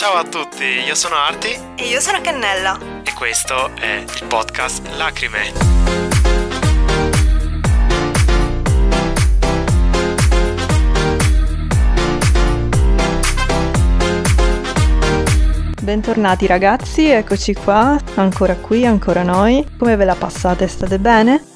Ciao a tutti, io sono Arti E io sono Cannella. e questo è il podcast Lacrime. Bentornati ragazzi, eccoci qua, ancora qui, ancora noi. Come ve la passate? State bene?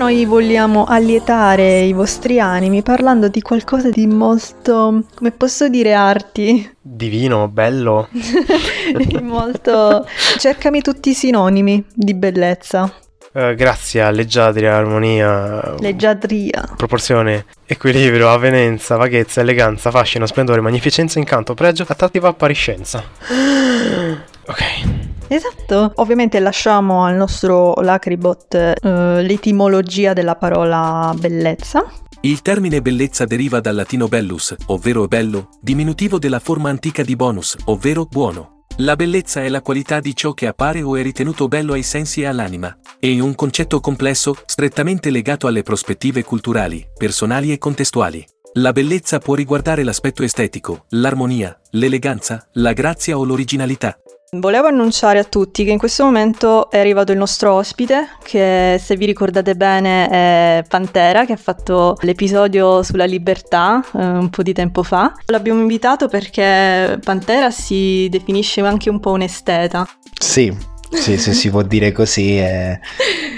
Noi vogliamo allietare i vostri animi parlando di qualcosa di molto, come posso dire, arti. Divino, bello. Molto... Cercami tutti i sinonimi di bellezza. Eh, grazia, leggiadria, armonia, Leggiadria. proporzione, equilibrio, avvenenza, vaghezza, eleganza, fascino, splendore, magnificenza, incanto, pregio, attrattiva appariscenza. Ok. Esatto. Ovviamente lasciamo al nostro Lacribot eh, l'etimologia della parola bellezza. Il termine bellezza deriva dal latino bellus, ovvero bello, diminutivo della forma antica di bonus, ovvero buono. La bellezza è la qualità di ciò che appare o è ritenuto bello ai sensi e all'anima. È un concetto complesso, strettamente legato alle prospettive culturali, personali e contestuali. La bellezza può riguardare l'aspetto estetico, l'armonia, l'eleganza, la grazia o l'originalità. Volevo annunciare a tutti che in questo momento è arrivato il nostro ospite, che se vi ricordate bene è Pantera, che ha fatto l'episodio sulla libertà eh, un po' di tempo fa. L'abbiamo invitato perché Pantera si definisce anche un po' un esteta. Sì, sì, se si può dire così. eh,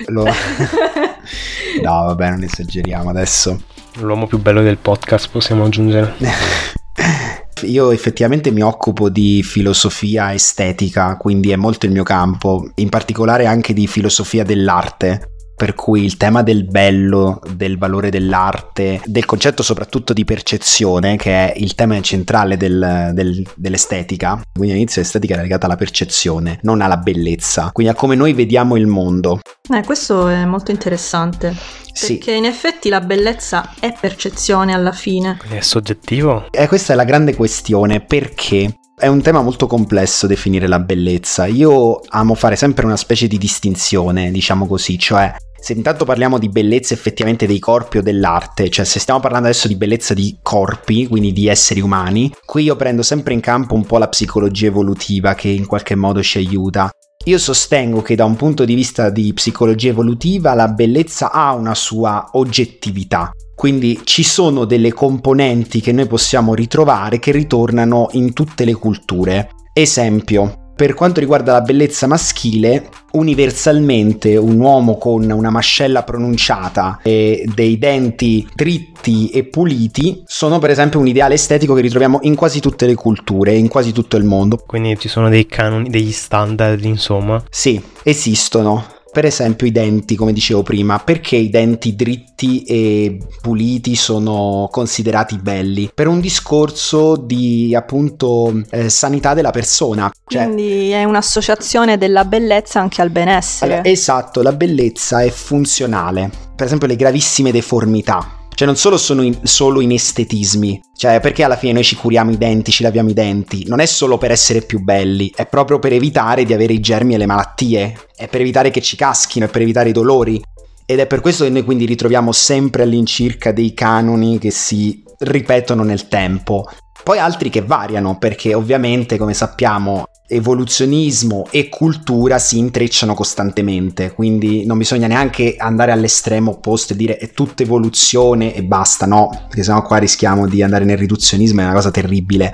lo- no, vabbè, non esageriamo adesso. L'uomo più bello del podcast possiamo aggiungere. Io effettivamente mi occupo di filosofia estetica, quindi è molto il mio campo, in particolare anche di filosofia dell'arte. Per cui il tema del bello, del valore dell'arte, del concetto soprattutto di percezione, che è il tema centrale del- del- dell'estetica. Quindi all'inizio l'estetica è legata alla percezione, non alla bellezza, quindi a come noi vediamo il mondo. Eh, questo è molto interessante, Sì, perché in effetti la bellezza è percezione alla fine. Quindi è soggettivo? E questa è la grande questione perché è un tema molto complesso definire la bellezza. Io amo fare sempre una specie di distinzione, diciamo così, cioè se intanto parliamo di bellezza effettivamente dei corpi o dell'arte, cioè se stiamo parlando adesso di bellezza di corpi, quindi di esseri umani, qui io prendo sempre in campo un po' la psicologia evolutiva che in qualche modo ci aiuta. Io sostengo che da un punto di vista di psicologia evolutiva la bellezza ha una sua oggettività. Quindi ci sono delle componenti che noi possiamo ritrovare che ritornano in tutte le culture. Esempio, per quanto riguarda la bellezza maschile, universalmente un uomo con una mascella pronunciata e dei denti dritti e puliti sono per esempio un ideale estetico che ritroviamo in quasi tutte le culture, in quasi tutto il mondo. Quindi ci sono dei canoni, degli standard, insomma. Sì, esistono. Per esempio i denti, come dicevo prima, perché i denti dritti e puliti sono considerati belli? Per un discorso di appunto eh, sanità della persona. Cioè, Quindi è un'associazione della bellezza anche al benessere. allora, esatto, la bellezza è funzionale. Per esempio le gravissime deformità. Cioè non solo sono in- solo in estetismi, cioè perché alla fine noi ci curiamo i denti, ci laviamo i denti, non è solo per essere più belli, è proprio per evitare di avere i germi e le malattie, è per evitare che ci caschino, è per evitare i dolori. Ed è per questo che noi quindi ritroviamo sempre all'incirca dei canoni che si ripetono nel tempo. Poi altri che variano, perché ovviamente, come sappiamo, evoluzionismo e cultura si intrecciano costantemente, quindi non bisogna neanche andare all'estremo opposto e dire è tutta evoluzione e basta, no, perché sennò qua rischiamo di andare nel riduzionismo, è una cosa terribile.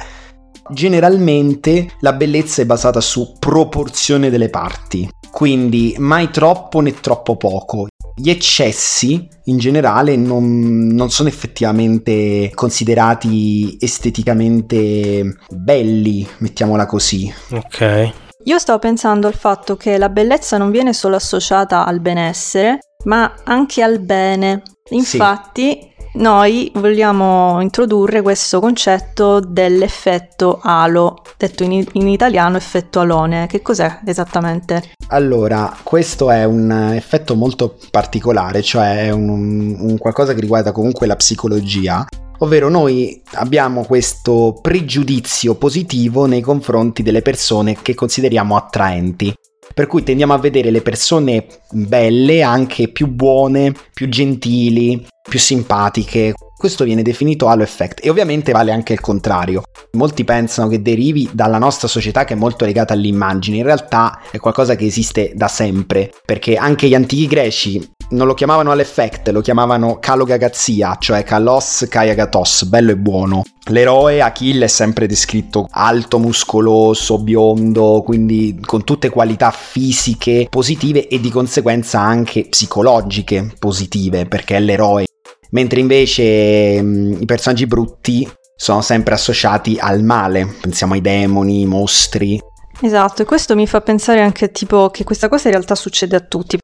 Generalmente la bellezza è basata su proporzione delle parti, quindi mai troppo né troppo poco. Gli eccessi in generale non, non sono effettivamente considerati esteticamente belli, mettiamola così. Ok. Io stavo pensando al fatto che la bellezza non viene solo associata al benessere, ma anche al bene. Infatti, noi vogliamo introdurre questo concetto dell'effetto halo, detto in, in italiano effetto alone. Che cos'è esattamente? Allora, questo è un effetto molto particolare, cioè è un, un qualcosa che riguarda comunque la psicologia, ovvero noi abbiamo questo pregiudizio positivo nei confronti delle persone che consideriamo attraenti. Per cui tendiamo a vedere le persone belle anche più buone, più gentili, più simpatiche. questo viene definito halo effect e ovviamente vale anche il contrario. Molti pensano che derivi dalla nostra società che è molto legata all'immagine, in realtà è qualcosa che esiste da sempre, perché anche gli antichi greci non lo chiamavano all'effect, lo chiamavano kalogagazia, cioè kalos kayagatos, bello e buono. L'eroe Achille è sempre descritto alto, muscoloso, biondo, quindi con tutte qualità fisiche positive e di conseguenza anche psicologiche positive, perché è l'eroe. Mentre invece mh, i personaggi brutti sono sempre associati al male, pensiamo ai demoni, ai mostri. Esatto, e questo mi fa pensare anche tipo che questa cosa in realtà succede a tutti.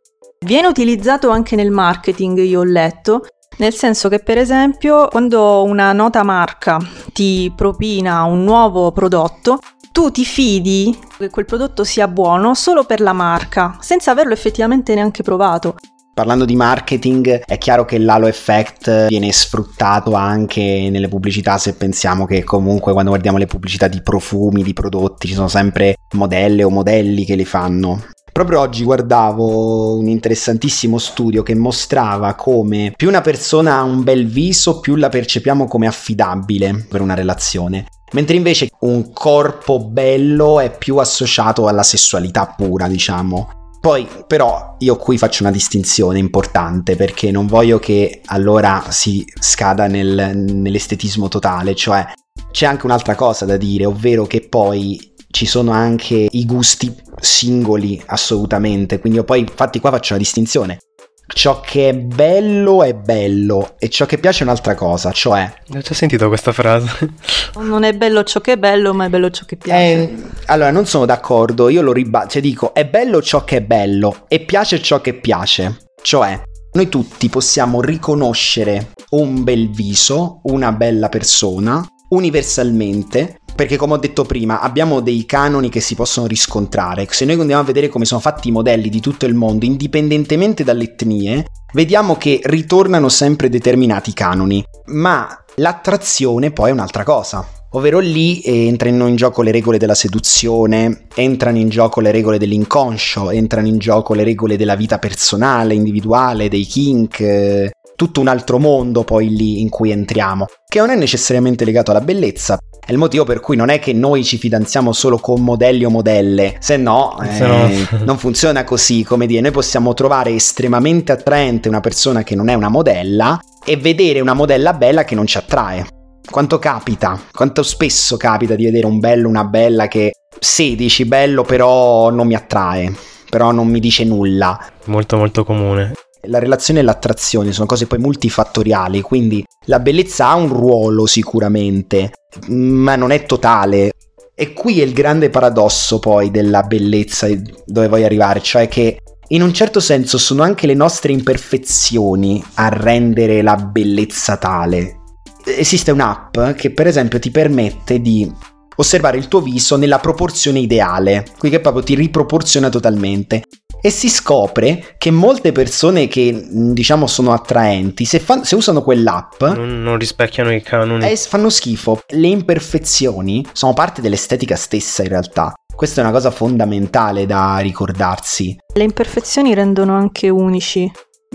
Viene utilizzato anche nel marketing, io ho letto, nel senso che per esempio quando una nota marca ti propina un nuovo prodotto, tu ti fidi che quel prodotto sia buono solo per la marca, senza averlo effettivamente neanche provato. Parlando di marketing, è chiaro che l'halo effect viene sfruttato anche nelle pubblicità se pensiamo che comunque quando guardiamo le pubblicità di profumi, di prodotti, ci sono sempre modelle o modelli che li fanno. Proprio oggi guardavo un interessantissimo studio che mostrava come più una persona ha un bel viso, più la percepiamo come affidabile per una relazione. Mentre invece un corpo bello è più associato alla sessualità pura, diciamo. Poi però io qui faccio una distinzione importante perché non voglio che allora si scada nel, nell'estetismo totale, cioè c'è anche un'altra cosa da dire, ovvero che poi ci sono anche i gusti singoli assolutamente, quindi io poi infatti qua faccio una distinzione. Ciò che è bello è bello e ciò che piace è un'altra cosa, cioè... Ho già sentito questa frase. Non è bello ciò che è bello, ma è bello ciò che piace. Eh, allora, non sono d'accordo, io lo ribatto, cioè dico, è bello ciò che è bello e piace ciò che piace. Cioè, noi tutti possiamo riconoscere un bel viso, una bella persona, universalmente, perché come ho detto prima abbiamo dei canoni che si possono riscontrare. Se noi andiamo a vedere come sono fatti i modelli di tutto il mondo, indipendentemente dalle etnie, vediamo che ritornano sempre determinati canoni, ma l'attrazione poi è un'altra cosa. Ovvero lì entrano in gioco le regole della seduzione, entrano in gioco le regole dell'inconscio, entrano in gioco le regole della vita personale, individuale, dei kink, tutto un altro mondo poi lì in cui entriamo, che non è necessariamente legato alla bellezza, è il motivo per cui non è che noi ci fidanziamo solo con modelli o modelle, se no, eh, no. non funziona così, come dire, noi possiamo trovare estremamente attraente una persona che non è una modella e vedere una modella bella che non ci attrae. Quanto capita, quanto spesso capita di vedere un bello, una bella che sì, dici bello però non mi attrae, però non mi dice nulla. Molto molto comune. La relazione e l'attrazione sono cose poi multifattoriali, quindi la bellezza ha un ruolo sicuramente, ma non è totale. E qui è il grande paradosso poi della bellezza dove voglio arrivare, cioè che in un certo senso sono anche le nostre imperfezioni a rendere la bellezza tale. Esiste un'app che per esempio ti permette di osservare il tuo viso nella proporzione ideale, qui che proprio ti riproporziona totalmente e si scopre che molte persone che diciamo sono attraenti, se, fan, se usano quell'app, non, non, rispecchiano i canoni, eh, fanno schifo. Le imperfezioni sono parte dell'estetica stessa in realtà. Questa è una cosa fondamentale da ricordarsi. Le imperfezioni rendono anche unici.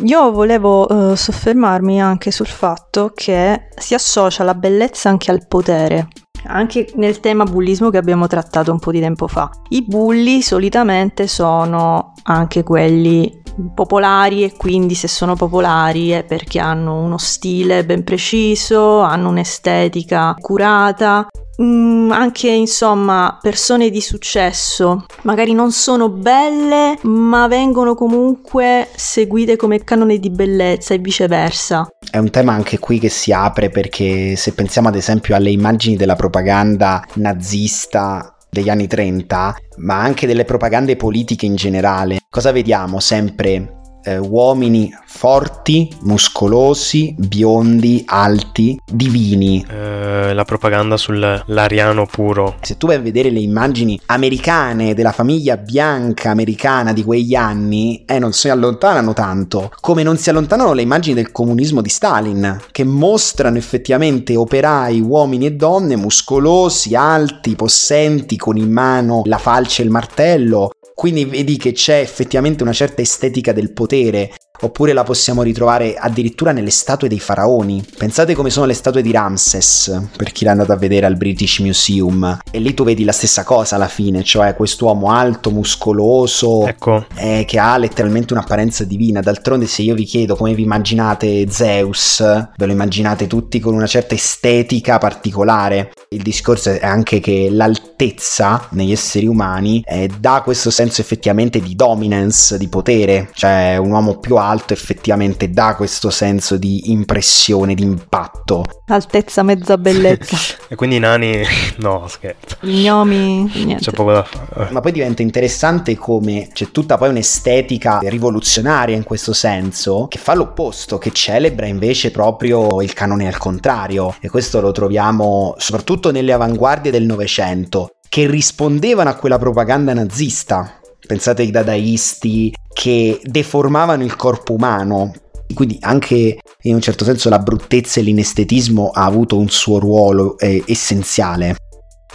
Io volevo uh, soffermarmi anche sul fatto che si associa la bellezza anche al potere anche nel tema bullismo che abbiamo trattato un po' di tempo fa. I bulli solitamente sono anche quelli popolari e quindi se sono popolari è perché hanno uno stile ben preciso, hanno un'estetica curata Mm, anche insomma persone di successo magari non sono belle ma vengono comunque seguite come canone di bellezza e viceversa. È un tema anche qui che si apre perché se pensiamo ad esempio alle immagini della propaganda nazista degli anni 30, ma anche delle propagande politiche in generale, cosa vediamo sempre? Eh, uomini forti, muscolosi, biondi, alti, divini. Eh, la propaganda sull'ariano puro. Se tu vai a vedere le immagini americane della famiglia bianca americana di quegli anni, eh, non si allontanano tanto, come non si allontanano le immagini del comunismo di Stalin, che mostrano effettivamente operai, uomini e donne muscolosi, alti, possenti, con in mano la falce e il martello, Quindi vedi che c'è effettivamente una certa estetica del potere oppure la possiamo ritrovare addirittura nelle statue dei faraoni. Pensate come sono le statue di Ramses, per chi l'è andato a vedere al British Museum, e lì tu vedi la stessa cosa alla fine, cioè quest'uomo alto, muscoloso, ecco. eh, che ha letteralmente un'apparenza divina. D'altronde se io vi chiedo come vi immaginate Zeus, ve lo immaginate tutti con una certa estetica particolare. Il discorso è anche che l'altezza negli esseri umani eh, dà questo senso effettivamente di dominance, di potere, cioè un uomo più alto effettivamente dà questo senso di impressione, di impatto. Altezza, mezza bellezza. e quindi i nani, no scherzo. Gnomi, niente. C'è poco da fare. Ma poi diventa interessante come c'è tutta poi un'estetica rivoluzionaria in questo senso, che fa l'opposto, che celebra invece proprio il canone al contrario. E questo lo troviamo soprattutto nelle avanguardie del Novecento, che rispondevano a quella propaganda nazista pensate ai dadaisti che deformavano il corpo umano. Quindi anche in un certo senso la bruttezza e l'inestetismo ha avuto un suo ruolo eh, essenziale.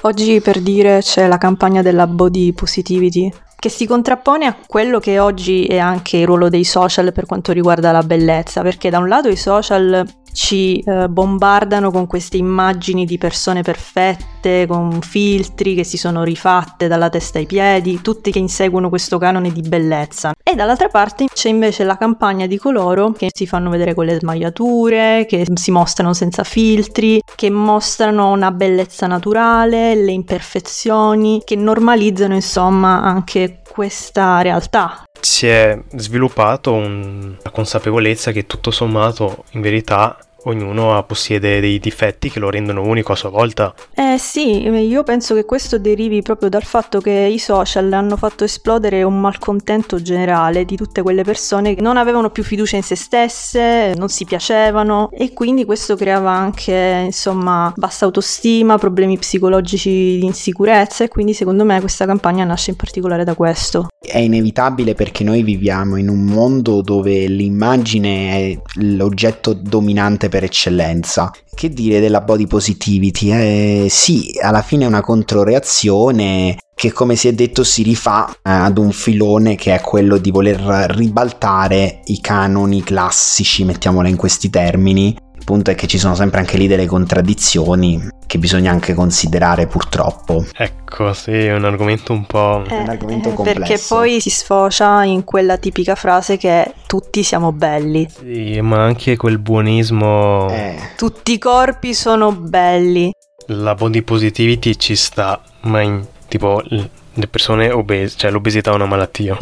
Oggi per dire c'è la campagna della body positivity che si contrappone a quello che oggi è anche il ruolo dei social per quanto riguarda la bellezza, perché da un lato i social ci eh, bombardano con queste immagini di persone perfette, con filtri che si sono rifatte dalla testa ai piedi, tutti che inseguono questo canone di bellezza. E dall'altra parte c'è invece la campagna di coloro che si fanno vedere con le smagliature, che si mostrano senza filtri, che mostrano una bellezza naturale, le imperfezioni, che normalizzano insomma anche questa realtà. Si è sviluppato una consapevolezza che tutto sommato in verità ognuno possiede dei difetti che lo rendono unico a sua volta. Eh sì, io penso che questo derivi proprio dal fatto che i social hanno fatto esplodere un malcontento generale di tutte quelle persone che non avevano più fiducia in se stesse, non si piacevano e quindi questo creava anche, insomma, bassa autostima, problemi psicologici di insicurezza e quindi secondo me questa campagna nasce in particolare da questo. È inevitabile perché noi viviamo in un mondo dove l'immagine è l'oggetto dominante per eccellenza. Che dire della body positivity? Eh, sì, alla fine è una controreazione che come si è detto si rifà eh, ad un filone che è quello di voler ribaltare i canoni classici, mettiamola in questi termini, il punto è che ci sono sempre anche lì delle contraddizioni che bisogna anche considerare purtroppo. Ecco, sì, è un argomento un po'... Eh, un argomento eh, complesso. Perché poi si sfocia in quella tipica frase che tutti siamo belli. Sì, ma anche quel buonismo... Eh. Tutti i corpi sono belli. La body positivity ci sta, ma in tipo le persone obese, cioè l'obesità è una malattia.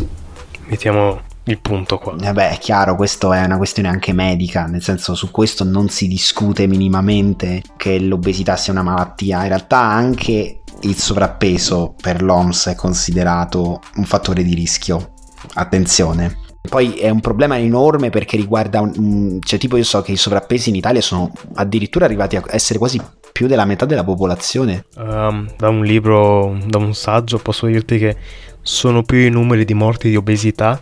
Mettiamo il punto qua. Vabbè, è chiaro, questo è una questione anche medica, nel senso su questo non si discute minimamente che l'obesità sia una malattia, in realtà anche il sovrappeso per l'OMS è considerato un fattore di rischio. Attenzione. Poi è un problema enorme perché riguarda, un, cioè tipo io so che i sovrappesi in Italia sono addirittura arrivati a essere quasi più della metà della popolazione. Um, da un libro, da un saggio posso dirti che sono più i numeri di morti di obesità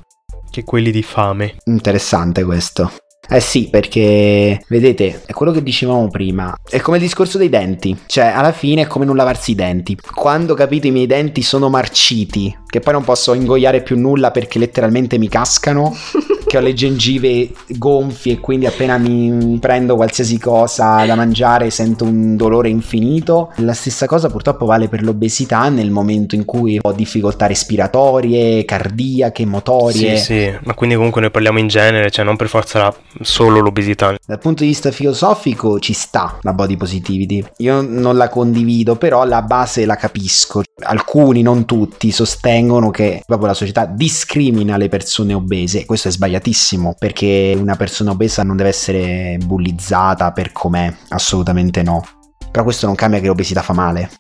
che quelli di fame. Interessante questo. Eh sì, perché vedete, è quello che dicevamo prima, è come il discorso dei denti, cioè alla fine è come non lavarsi i denti. Quando capito i miei denti sono marciti, che poi non posso ingoiare più nulla perché letteralmente mi cascano, che ho le gengive gonfie e quindi appena mi prendo qualsiasi cosa da mangiare sento un dolore infinito. La stessa cosa purtroppo vale per l'obesità nel momento in cui ho difficoltà respiratorie, cardiache, motorie. Sì, sì, ma quindi comunque noi parliamo in genere, cioè non per forza la, solo l'obesità. Dal punto di vista filosofico ci sta la body positivity. Io non la condivido, però la base la capisco. Alcuni, non tutti, sostengono che proprio la società discrimina le persone obese. Questo è sbagliatissimo perché una persona obesa non deve essere bullizzata per com'è, assolutamente no. Però questo non cambia che l'obesità fa male.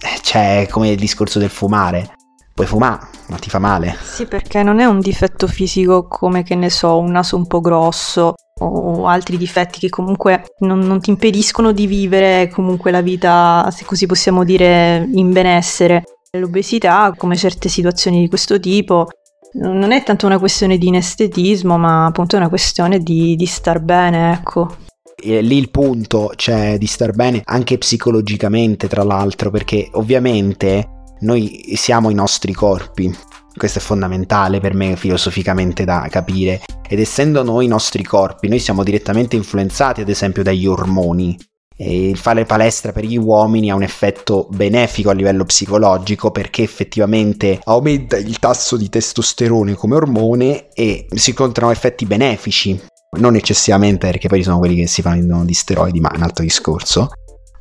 Eh, cioè, come il discorso del fumare. Puoi fumare, ma ti fa male. Sì, perché non è un difetto fisico come, che ne so, un naso un po' grosso o altri difetti che comunque non, non ti impediscono di vivere comunque la vita, se così possiamo dire, in benessere. L'obesità, come certe situazioni di questo tipo, non è tanto una questione di inestetismo, ma appunto è una questione di, di star bene, ecco. E lì il punto, cioè di star bene anche psicologicamente, tra l'altro, perché ovviamente noi siamo i nostri corpi. Questo è fondamentale per me filosoficamente da capire. Ed essendo noi i nostri corpi, noi siamo direttamente influenzati ad esempio dagli ormoni. E il fare palestra per gli uomini ha un effetto benefico a livello psicologico perché effettivamente aumenta il tasso di testosterone come ormone e si incontrano effetti benefici. Non eccessivamente perché poi sono quelli che si fanno di steroidi, ma è un altro discorso.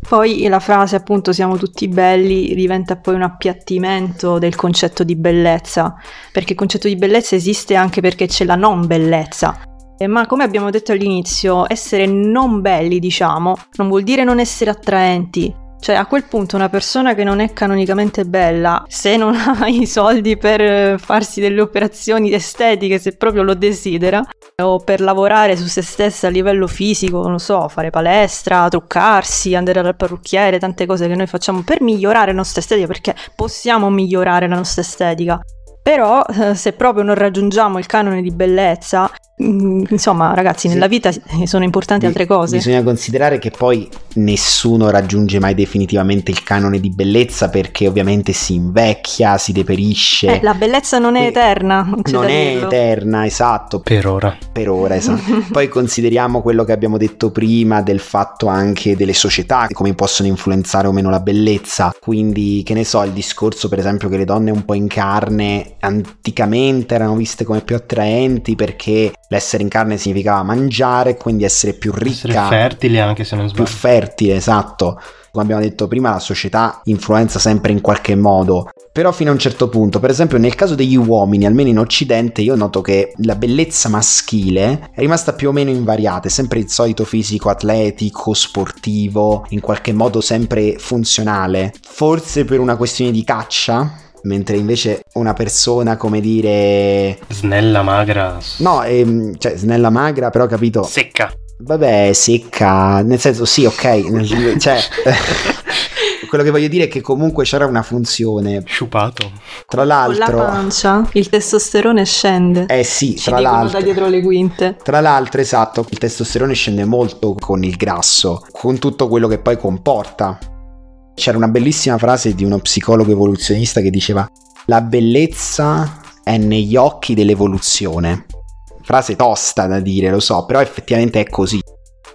Poi la frase appunto siamo tutti belli diventa poi un appiattimento del concetto di bellezza, perché il concetto di bellezza esiste anche perché c'è la non bellezza. Eh, ma come abbiamo detto all'inizio, essere non belli, diciamo, non vuol dire non essere attraenti. Cioè, a quel punto una persona che non è canonicamente bella, se non ha i soldi per eh, farsi delle operazioni estetiche, se proprio lo desidera, o per lavorare su se stessa a livello fisico, non so, fare palestra, truccarsi, andare dal parrucchiere, tante cose che noi facciamo per migliorare la nostra estetica, perché possiamo migliorare la nostra estetica. Però eh, se proprio non raggiungiamo il canone di bellezza, insomma ragazzi, nella vita sono importanti altre cose. Bisogna considerare che poi nessuno raggiunge mai definitivamente il canone di bellezza perché ovviamente si invecchia, si deperisce. Eh, la bellezza non è Quindi, eterna. Non, non è dirlo. eterna, esatto. Per ora. Per ora, esatto. poi consideriamo quello che abbiamo detto prima del fatto anche delle società, come possono influenzare o meno la bellezza. Quindi, che ne so, il discorso per esempio che le donne un po' in carne anticamente erano viste come più attraenti perché l'essere in carne significava mangiare, quindi essere più ricca. Essere fertili anche se non sbaglio. Più fertile, esatto. Come abbiamo detto prima, la società influenza sempre in qualche modo, però fino a un certo punto, per esempio nel caso degli uomini, almeno in Occidente, io noto che la bellezza maschile è rimasta più o meno invariata, è sempre il solito fisico atletico, sportivo, in qualche modo sempre funzionale. Forse per una questione di caccia, mentre invece una persona, come dire... Snella, magra... No, ehm, cioè snella, magra, però capito... Secca. Vabbè, secca, nel senso sì, ok, cioè... quello che voglio dire è che comunque c'era una funzione. Sciupato. Tra l'altro. Con la pancia il testosterone scende. Eh sì, Ci tra l'altro. da dietro le quinte. Tra l'altro, esatto, il testosterone scende molto con il grasso, con tutto quello che poi comporta. C'era una bellissima frase di uno psicologo evoluzionista che diceva la bellezza è negli occhi dell'evoluzione. Frase tosta da dire, lo so, però effettivamente è così.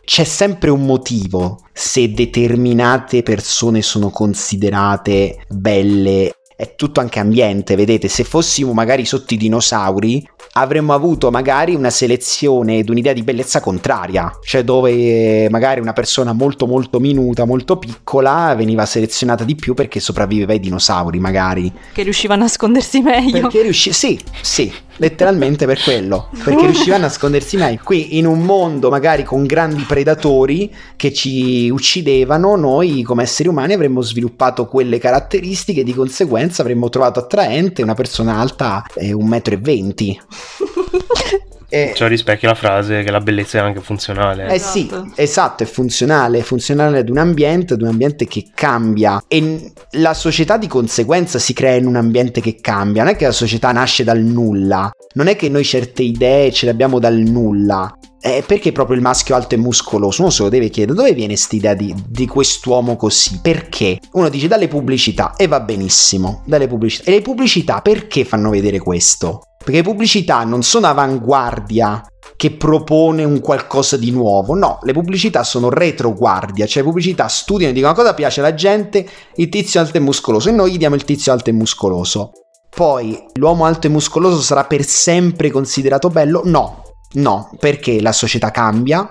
C'è sempre un motivo se determinate persone sono considerate belle è tutto anche ambiente, vedete, se fossimo magari sotto i dinosauri avremmo avuto magari una selezione ed un'idea di bellezza contraria, cioè dove magari una persona molto molto minuta, molto piccola veniva selezionata di più perché sopravviveva ai dinosauri magari. Che riusciva a nascondersi meglio. Perché riusciva, sì, sì, letteralmente per quello, perché riusciva a nascondersi meglio. Qui in un mondo magari con grandi predatori che ci uccidevano, noi come esseri umani avremmo sviluppato quelle caratteristiche di conseguenza avremmo trovato attraente una persona alta eh, 1,20 m. E... Ciò rispecchia la frase che la bellezza è anche funzionale. Eh sì, esatto, esatto è funzionale, è funzionale ad un ambiente, ad un ambiente che cambia e la società di conseguenza si crea in un ambiente che cambia, non è che la società nasce dal nulla, non è che noi certe idee ce le abbiamo dal nulla, eh, perché proprio il maschio alto e muscoloso? Uno se lo deve chiedere, dove viene quest'idea di, di quest'uomo così? Perché? Uno dice dalle pubblicità e va benissimo, dalle pubblicità. E le pubblicità perché fanno vedere questo? Perché pubblicità non sono avanguardia che propone un qualcosa di nuovo. No, le pubblicità sono retroguardia, cioè pubblicità studiano e dicono cosa piace alla gente, il tizio alto e muscoloso e noi gli diamo il tizio alto e muscoloso. Poi l'uomo alto e muscoloso sarà per sempre considerato bello? No, no, perché la società cambia,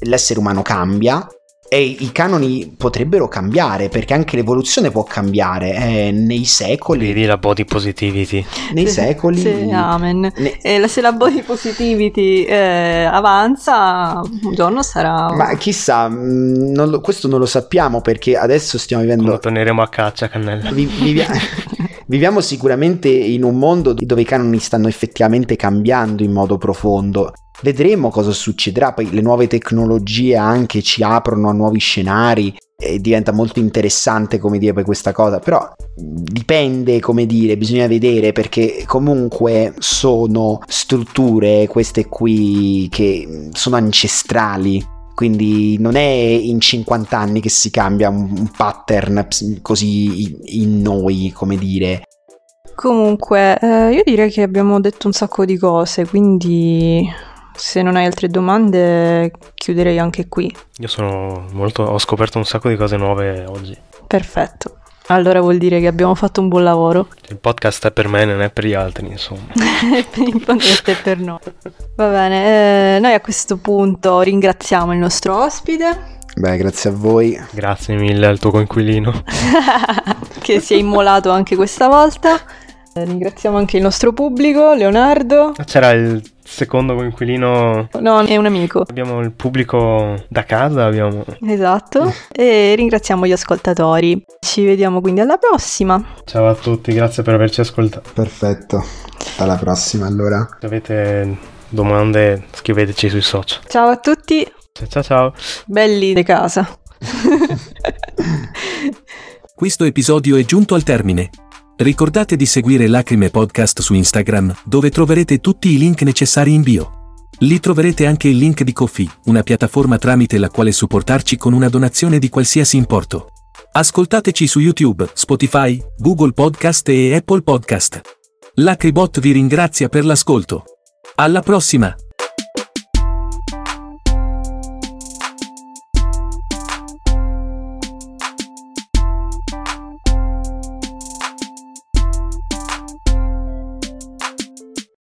l'essere umano cambia e i canoni potrebbero cambiare perché anche l'evoluzione può cambiare eh, nei secoli. Vedi la body positivity. Nei secoli. Sì, amen. Ne... E se la body positivity eh, avanza, un giorno sarà. Ma chissà, mm, non lo, questo non lo sappiamo perché adesso stiamo vivendo. Quando torneremo a caccia, cannella. Vi, vivia... Viviamo sicuramente in un mondo dove i canoni stanno effettivamente cambiando in modo profondo. Vedremo cosa succederà, poi le nuove tecnologie anche ci aprono a nuovi scenari e diventa molto interessante come dire poi questa cosa, però dipende come dire, bisogna vedere perché comunque sono strutture queste qui che sono ancestrali, quindi non è in 50 anni che si cambia un, pattern così in noi, come dire. Comunque, eh, io direi che abbiamo detto un sacco di cose, quindi se non hai altre domande chiuderei anche qui. Io sono molto. ho scoperto un sacco di cose nuove oggi. Perfetto. Allora vuol dire che abbiamo fatto un buon lavoro. Il podcast è per me, non è per gli altri, insomma. il podcast è per noi. Va bene, eh, noi a questo punto ringraziamo il nostro ospite. Beh, grazie a voi. Grazie mille al tuo coinquilino. che si è immolato anche questa volta. Eh, ringraziamo anche il nostro pubblico, Leonardo. C'era il secondo coinquilino. No, è un amico. Abbiamo il pubblico da casa, abbiamo... Esatto. E ringraziamo gli ascoltatori. Ci vediamo quindi alla prossima. Ciao a tutti, grazie per averci ascoltato. Perfetto. Alla prossima allora. Se avete domande scriveteci sui social. Ciao a tutti. Ciao ciao. Belli di casa. Questo episodio è giunto al termine. Ricordate di seguire Lacrime Podcast su Instagram, dove troverete tutti i link necessari in bio. Lì troverete anche il link di Kofi, una piattaforma tramite la quale supportarci con una donazione di qualsiasi importo. Ascoltateci su YouTube, Spotify, Google Podcast e Apple Podcast. Lacribot vi ringrazia per l'ascolto. Alla prossima!